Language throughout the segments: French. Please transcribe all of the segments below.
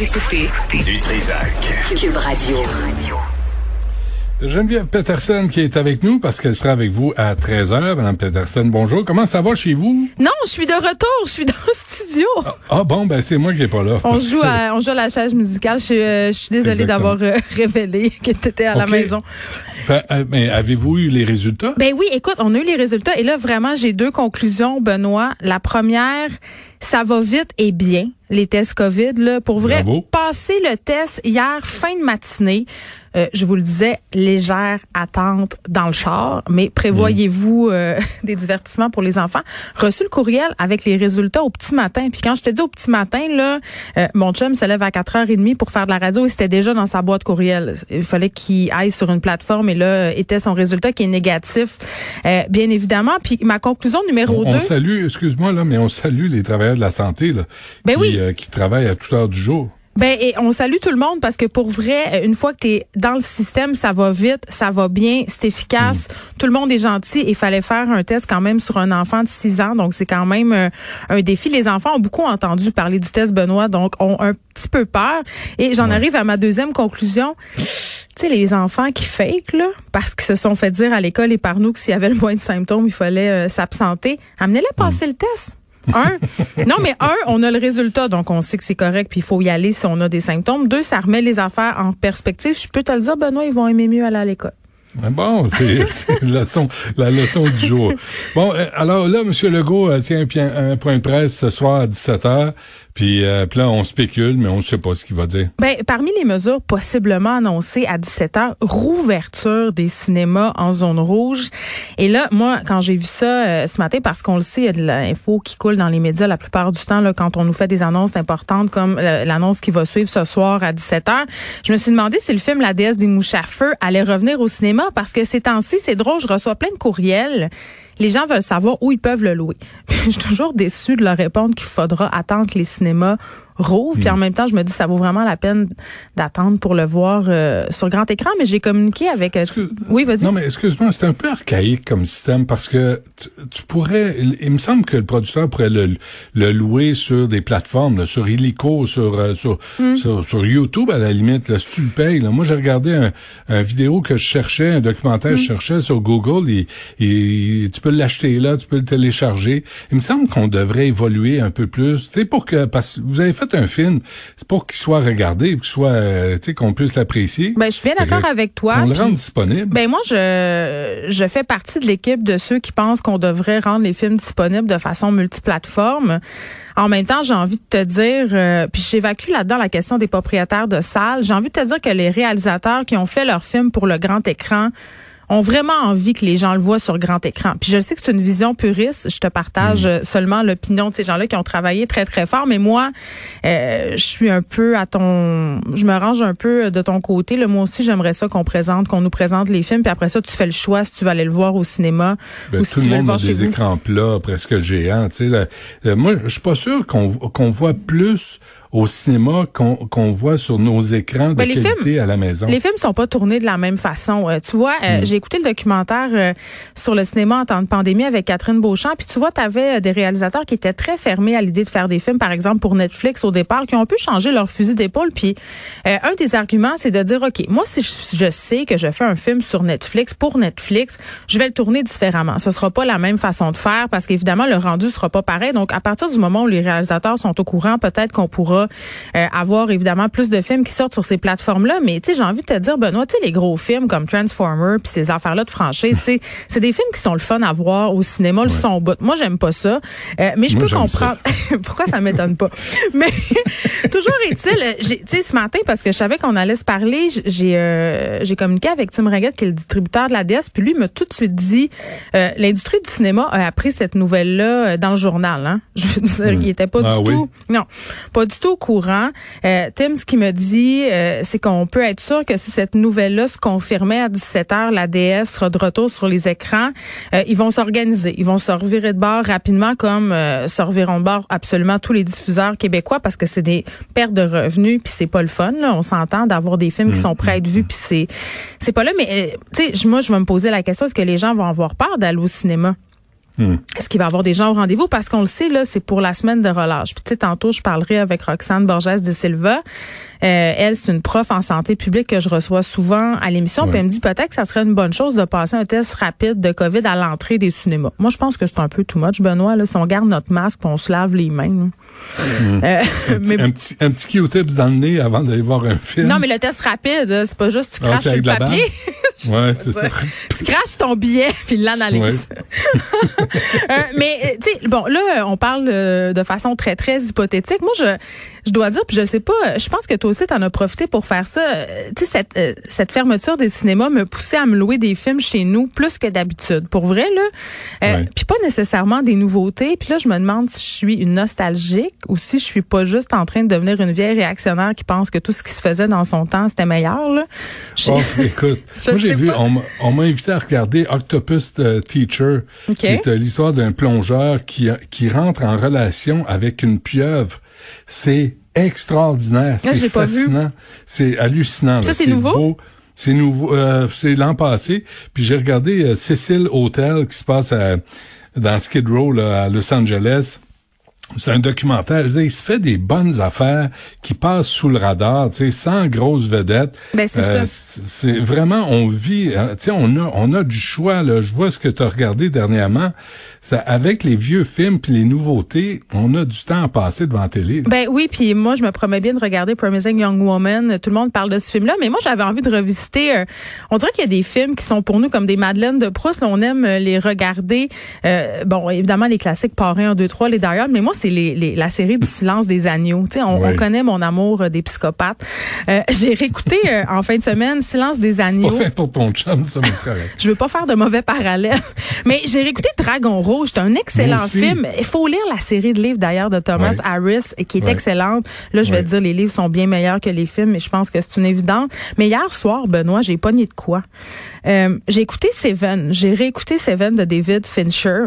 Vous écoutez Du Trisac. Cube Radio. Geneviève Peterson qui est avec nous parce qu'elle sera avec vous à 13h. Madame Peterson, bonjour. Comment ça va chez vous? Non, je suis de retour. Je suis dans le studio. Ah bon, ben c'est moi qui est pas là. On joue à, on joue à la chaise musicale. Je, suis, euh, je suis désolée d'avoir euh, révélé que tu étais à la maison. Ben, euh, mais avez-vous eu les résultats? Ben oui, écoute, on a eu les résultats et là vraiment j'ai deux conclusions, Benoît. La première, ça va vite et bien les tests Covid là. Pour vrai, Bravo. passer le test hier fin de matinée. euh, je vous le disais, légère attente dans le char, mais prévoyez-vous euh, des divertissements pour les enfants? Reçu le courriel avec les résultats au petit matin. Puis quand je te dis au petit matin, là, euh, mon chum se lève à 4h30 pour faire de la radio et c'était déjà dans sa boîte courriel. Il fallait qu'il aille sur une plateforme et là, était son résultat qui est négatif, euh, bien évidemment. Puis ma conclusion numéro On, 2... on salue, excuse-moi là, mais on salue les travailleurs de la santé là, Ben qui, oui. Euh, qui travaillent à toute heure du jour. Ben, et on salue tout le monde parce que pour vrai, une fois que tu es dans le système, ça va vite, ça va bien, c'est efficace. Tout le monde est gentil. Il fallait faire un test quand même sur un enfant de 6 ans. Donc, c'est quand même euh, un défi. Les enfants ont beaucoup entendu parler du test Benoît, donc ont un petit peu peur. Et j'en arrive à ma deuxième conclusion. Tu sais, les enfants qui fake, là, parce qu'ils se sont fait dire à l'école et par nous que s'il y avait le moins de symptômes, il fallait euh, s'absenter. Amenez-les passer le test. Un, non, mais un, on a le résultat, donc on sait que c'est correct, puis il faut y aller si on a des symptômes. Deux, ça remet les affaires en perspective. Je peux te le dire, Benoît, ils vont aimer mieux aller à l'école. Bon, c'est leçon, la leçon du jour. Bon, euh, alors là, M. Legault euh, tient un, un point de presse ce soir à 17h, puis, euh, puis là, on spécule, mais on ne sait pas ce qu'il va dire. Ben, parmi les mesures possiblement annoncées à 17 h rouverture des cinémas en zone rouge. Et là, moi, quand j'ai vu ça ce matin, parce qu'on le sait, il y a de l'info qui coule dans les médias la plupart du temps, quand on nous fait des annonces importantes comme l'annonce qui va suivre ce soir à 17 h je me suis demandé si le film La déesse des mouches à feu allait revenir au cinéma parce que ces temps-ci, c'est drôle, je reçois plein de courriels. Les gens veulent savoir où ils peuvent le louer. je suis toujours déçue de leur répondre qu'il faudra attendre que les cinémas Puis en même temps, je me dis ça vaut vraiment la peine d'attendre pour le voir euh, sur grand écran. Mais j'ai communiqué avec. euh, Excuse- oui, vas-y. Non, mais excuse-moi, c'est un peu archaïque comme système parce que tu, pourrais, il, me semble que le producteur pourrait le, le louer sur des plateformes, là, sur Illico, sur, euh, sur, Hmm. sur, sur YouTube à la limite, là, si tu le payes. Là. Moi, j'ai regardé un, un vidéo que je cherchais, un documentaire que je cherchais sur Google et, et tu peux l'acheter là, tu peux le télécharger. Il me semble qu'on devrait évoluer un peu plus, tu sais, pour que, parce que vous avez fait un film, c'est pour qu'il soit regardé, qu'il soit, euh, tu sais, qu'on puisse l'apprécier. Ben, je suis bien d'accord avec toi. On le puis- rend disponible. Ben moi, je, je fais partie de l'équipe de ceux qui pensent qu'on devrait rendre les films disponibles de façon multiplateforme. En même temps, j'ai envie de te dire, euh, puis j'évacue là-dedans la question des propriétaires de salles. J'ai envie de te dire que les réalisateurs qui ont fait leur film pour le grand écran ont vraiment envie que les gens le voient sur grand écran. Puis je sais que c'est une vision puriste. Je te partage euh, seulement l'opinion de ces gens-là qui ont travaillé très très fort. Mais moi, euh, je suis un peu à ton, je me range un peu de ton côté. Là, moi aussi, j'aimerais ça qu'on présente, qu'on nous présente les films. Puis après ça, tu fais le choix si tu vas aller le voir au cinéma Ben, ou si tout tu le veux le monde a chez des vous. écrans plats presque géants. Tu sais, là. Moi, je suis pas sûr qu'on qu'on voit plus au cinéma qu'on qu'on voit sur nos écrans de Ben, les qualité films- à la maison. Les films sont pas tournés de la même façon. Euh, tu vois, euh, j'ai écouté le documentaire euh, sur le cinéma en temps de pandémie avec Catherine Beauchamp. Puis tu vois, tu avais des réalisateurs qui étaient très fermés à l'idée de faire des films, par exemple pour Netflix au départ, qui ont un peu changé leur fusil d'épaule. Puis euh, un des arguments, c'est de dire, ok, moi si je, je sais que je fais un film sur Netflix pour Netflix, je vais le tourner différemment. Ce sera pas la même façon de faire parce qu'évidemment le rendu sera pas pareil. Donc à partir du moment où les réalisateurs sont au courant, peut-être qu'on pourra va euh, avoir évidemment plus de films qui sortent sur ces plateformes-là. Mais tu sais, j'ai envie de te dire, Benoît, tu sais, les gros films comme Transformer puis ces affaires-là de franchise, tu sais, c'est des films qui sont le fun à voir au cinéma, le son bout. Moi, j'aime pas ça, euh, mais je peux comprendre. Pourquoi ça m'étonne pas? Mais toujours est-il, tu sais, ce matin parce que je savais qu'on allait se parler, j'ai euh, j'ai communiqué avec Tim Raggett qui est le distributeur de la DS, puis lui m'a tout de suite dit, l'industrie du cinéma a appris cette nouvelle-là dans le journal. Hein? Je veux dire, il était pas Ah du oui. tout, non, pas du tout au courant. Euh, Tim, ce qu'il me dit, euh, c'est qu'on peut être sûr que si cette nouvelle-là se confirmait à 17 h la DS sera de retour sur les écrans, euh, ils vont s'organiser, ils vont se revirer de bord rapidement, comme se reviront de bord absolument tous les diffuseurs québécois, parce que c'est des pertes de revenus, puis c'est pas le fun. Là. On s'entend d'avoir des films qui sont prêts à être vus, puis c'est c'est pas là. Mais tu sais, moi, je vais me poser la question est-ce que les gens vont avoir peur d'aller au cinéma? Est-ce qu'il va y avoir des gens au rendez-vous? Parce qu'on le sait, là, c'est pour la semaine de relâche. Puis, tu sais, tantôt, je parlerai avec Roxane Borges de Silva. Euh, elle, c'est une prof en santé publique que je reçois souvent à l'émission. Puis, elle me dit peut-être que ça serait une bonne chose de passer un test rapide de COVID à l'entrée des cinémas. Moi, je pense que c'est un peu too much, Benoît. Là, si on garde notre masque on se lave les mains. là. Euh, mais- Un petit, un petit Q-tips dans le nez avant d'aller voir un film. non, mais le test rapide, c'est pas juste tu Ah, craches sur le papier. Ouais, c'est ça. tu craches ton billet puis l'analyse. Euh, mais euh, tu sais, bon là, on parle euh, de façon très très hypothétique. Moi, je je dois dire, puis je sais pas, je pense que toi aussi t'en as profité pour faire ça. Euh, Tu sais, cette euh, cette fermeture des cinémas me poussait à me louer des films chez nous plus que d'habitude. Pour vrai là, Euh, puis pas nécessairement des nouveautés. Puis là, je me demande si je suis une nostalgique ou si je suis pas juste en train de devenir une vieille réactionnaire qui pense que tout ce qui se faisait dans son temps c'était meilleur là. Oh, écoute, moi j'ai vu, pas. on, m'a- invité à regarder Octopus Teacher, qui est l'histoire d'un plongeur qui, a- qui rentre en relation avec une pieuvre. C'est extraordinaire, c'est fascinant, c'est hallucinant. Ça, c'est nouveau? beau. C'est nouveau, euh, c'est l'an passé. Puis j'ai regardé euh, Cecil Hotel qui se passe à- dans Skid Row là, à Los Angeles. C'est un documentaire. Dire, il se fait des bonnes affaires qui passent sous le radar, tu sais, sans grosse vedette. Ben, c'est C'est vraiment, on vit, euh, tu sais, on a, on a du choix, là. Je vois ce que tu as regardé dernièrement. Ça, avec les vieux films puis les nouveautés, on a du temps à passer devant la télé. là. Ben oui, puis moi je me promets bien de regarder Promising Young Woman. Tout le monde parle de ce film-là, mais moi j'avais envie de revisiter. euh, on dirait qu'il y a des films qui sont pour nous comme des Madeleines de Proust. là, on aime euh, les regarder. Euh, bon, évidemment les classiques Parrain 1, 2, 3, les d'ailleurs, mais moi c'est les, les- la série du silence des agneaux. Tu sais, on, Oui. on connaît mon amour euh, des psychopathes. Euh, J'ai réécouté euh, en fin de semaine Silence des Pas agneaux. fait pour ton chum, ça, mais c'est correct. Je veux pas faire de mauvais parallèles, mais j'ai réécouté Dragon Rouge. C'est un excellent film. Il faut lire la série de livres d'ailleurs de Thomas. Harris, qui est excellente. Là, je vais te dire, les livres sont bien meilleurs que les films, mais je pense que c'est une évidence. Mais hier soir, Benoît, j'ai pogné de quoi? Euh, J'ai écouté Seven. J'ai réécouté Seven de David Fincher.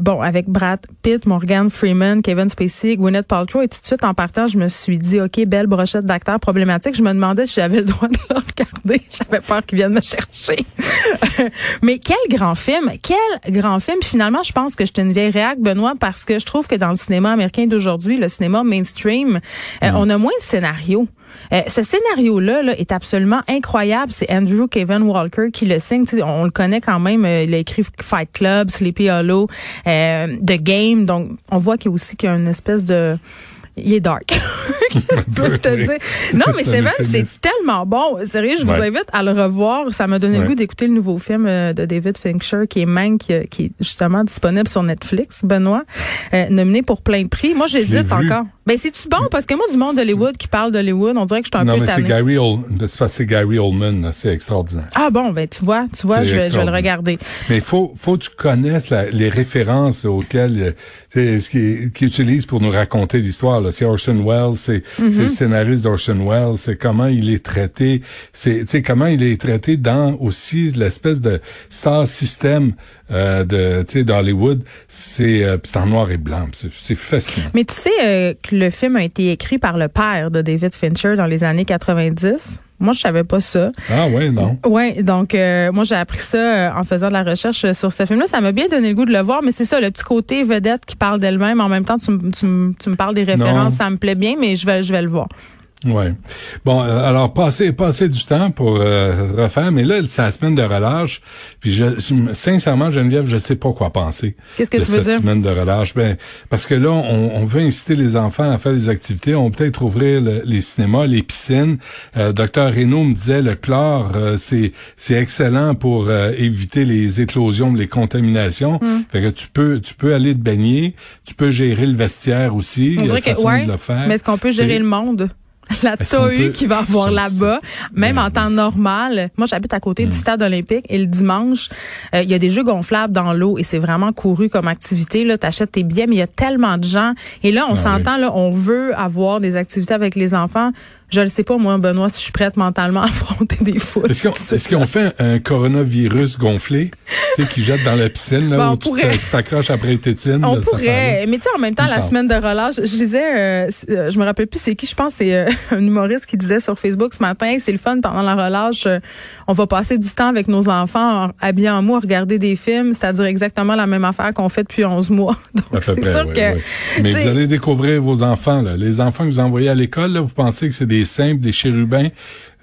Bon, avec Brad Pitt, Morgan Freeman, Kevin Spacey, Gwyneth Paltrow, et tout de suite en partant, je me suis dit, ok, belle brochette d'acteurs problématiques. Je me demandais si j'avais le droit de le regarder. J'avais peur qu'ils viennent me chercher. Mais quel grand film, quel grand film. Puis finalement, je pense que j'étais une vieille réac, Benoît, parce que je trouve que dans le cinéma américain d'aujourd'hui, le cinéma mainstream, euh, on a moins de scénarios. Euh, ce scénario-là là, est absolument incroyable. C'est Andrew Kevin Walker qui le signe. On le connaît quand même. euh, il a écrit Fight Club, Sleepy Hollow, euh, The Game. Donc, on voit qu'il y a aussi qu'il y a une espèce de... Il est dark. Qu'est-ce que tu veux que je te Oui. Non, mais Seven, c'est tellement bon. Sérieux, je vous Ouais. invite à le revoir. Ça m'a donné le Ouais. goût d'écouter le nouveau film euh, de David Fincher qui est Mank, qui, euh, qui est justement disponible sur Netflix, Benoît, euh, nominé pour plein de prix. Moi, j'hésite encore. Ben, c'est-tu bon? Parce que moi, du monde d'Hollywood qui parle d'Hollywood, on dirait que je suis un non, peu mais c'est. Gary, Ol- c'est parce que c'est Gary Oldman, c'est extraordinaire. Ah bon, ben tu vois, tu vois, je vais, je vais le regarder. Mais il faut, faut que tu connaisses la- les références auxquelles, euh, tu sais, ce qu'ils qui utilisent pour nous raconter l'histoire. C'est Orson Welles, c'est c'est le scénariste d'Orson Welles, c'est comment il est traité, c'est tu sais comment il est traité dans aussi l'espèce de star system euh, de tu sais d'Hollywood. C'est euh, en noir et blanc, c'est fascinant. Mais tu sais euh, le film a été écrit par le père de David Fincher dans les années 90. Moi, je savais pas ça. Ah ouais, non. Ouais, donc euh, moi j'ai appris ça euh, en faisant de la recherche euh, sur ce film-là. Ça m'a bien donné le goût de le voir, mais c'est ça, le petit côté vedette qui parle d'elle-même. En même temps, tu, me parles des références, Non. ça me plaît bien, mais je vais, je vais le voir. Ouais. Bon, euh, alors passer passer du temps pour euh, refaire, mais là c'est la semaine de relâche. Puis je, je- sincèrement Geneviève, je sais pas quoi penser. Qu'est-ce que de tu veux cette dire? semaine de relâche. Ben parce que là on, on veut inciter les enfants à faire des activités. On peut peut-être ouvrir le- les cinémas, les piscines. Euh, Docteur Reynaud me disait le chlore euh, c'est c'est excellent pour euh, éviter les éclosions, les contaminations. Hmm. Fait que tu peux tu peux aller te baigner, tu peux gérer le vestiaire aussi. On dirait que, ouais, de le faire. mais est-ce qu'on peut gérer le monde? La peut- qu'il va avoir là-bas, même Ben en temps normal. Moi, j'habite à côté du stade olympique et le dimanche, euh, il y a des jeux gonflables dans l'eau et c'est vraiment couru comme activité. Là, t'achètes tes billets, mais il y a tellement de gens. Et là, on Ah s'entend, là, on veut avoir des activités avec les enfants. Je ne sais pas, moi, Benoît, si je suis prête mentalement à affronter des foules. Est-ce qu'on qu'on fait un coronavirus gonflé, tu sais, qui jette dans la piscine, là, Ben, on où pourrait. tu t'accroches après tétine? On là, pourrait, mais tu sais, en même temps, la semaine de relâche, je disais, euh, euh, je me rappelle plus c'est qui, je pense c'est euh, un humoriste qui disait sur Facebook ce matin, c'est le fun pendant la relâche, euh, on va passer du temps avec nos enfants en- habillés en à regarder des films, c'est-à-dire exactement la même affaire qu'on fait depuis 11 mois. Donc c'est sûr oui, que oui. Mais vous allez découvrir vos enfants, là. Les enfants que vous envoyez à l'école, vous pensez que c'est des simples, des chérubins.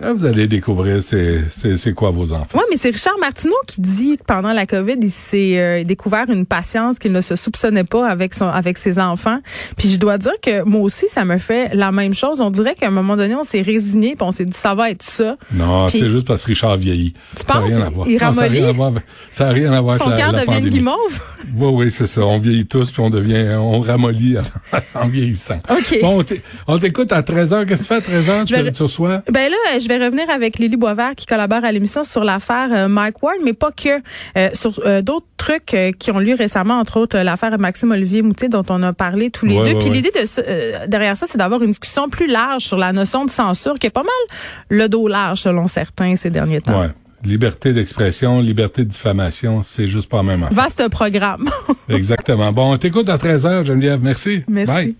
Là, vous allez découvrir c'est, c'est, c'est quoi vos enfants. Oui, mais c'est Richard Martineau qui dit que pendant la COVID, il s'est euh, découvert une patience qu'il ne se soupçonnait pas avec son avec ses enfants. Puis je dois dire que moi aussi, ça me fait la même chose. On dirait qu'à un moment donné, on s'est résigné, puis on s'est dit ça va être ça. Non, c'est juste parce que Richard vieillit. Tu ça n'a penses? rien à voir. Il Non, ça n'a rien à voir avec- Ça n'a rien à voir Son avec la, cœur la pandémie. guimauve? Oui, oui, c'est ça. On vieillit tous, puis on devient, on ramollit en vieillissant. OK. Bon, on t'é- on t'écoute à 13h. Qu'est-ce que tu fais à 13h? Tu, vais- tu reçois? Ben là, je vais revenir avec Lily Boisvert qui collabore à l'émission sur l'affaire euh, Mike Ward, mais pas que. Euh, sur euh, d'autres trucs euh, qui ont lieu récemment, entre autres l'affaire Maxime Olivier Moutier dont on a parlé tous les Ouais, deux. ouais, Puis ouais. l'idée de derrière ça, c'est d'avoir une discussion plus large sur la notion de censure qui est pas mal le dos large selon certains ces derniers temps. Ouais. Liberté d'expression, liberté de diffamation, c'est juste pas la même. Vaste programme. Exactement. Bon, on t'écoute à 13h, Geneviève. Merci. Merci. Bye.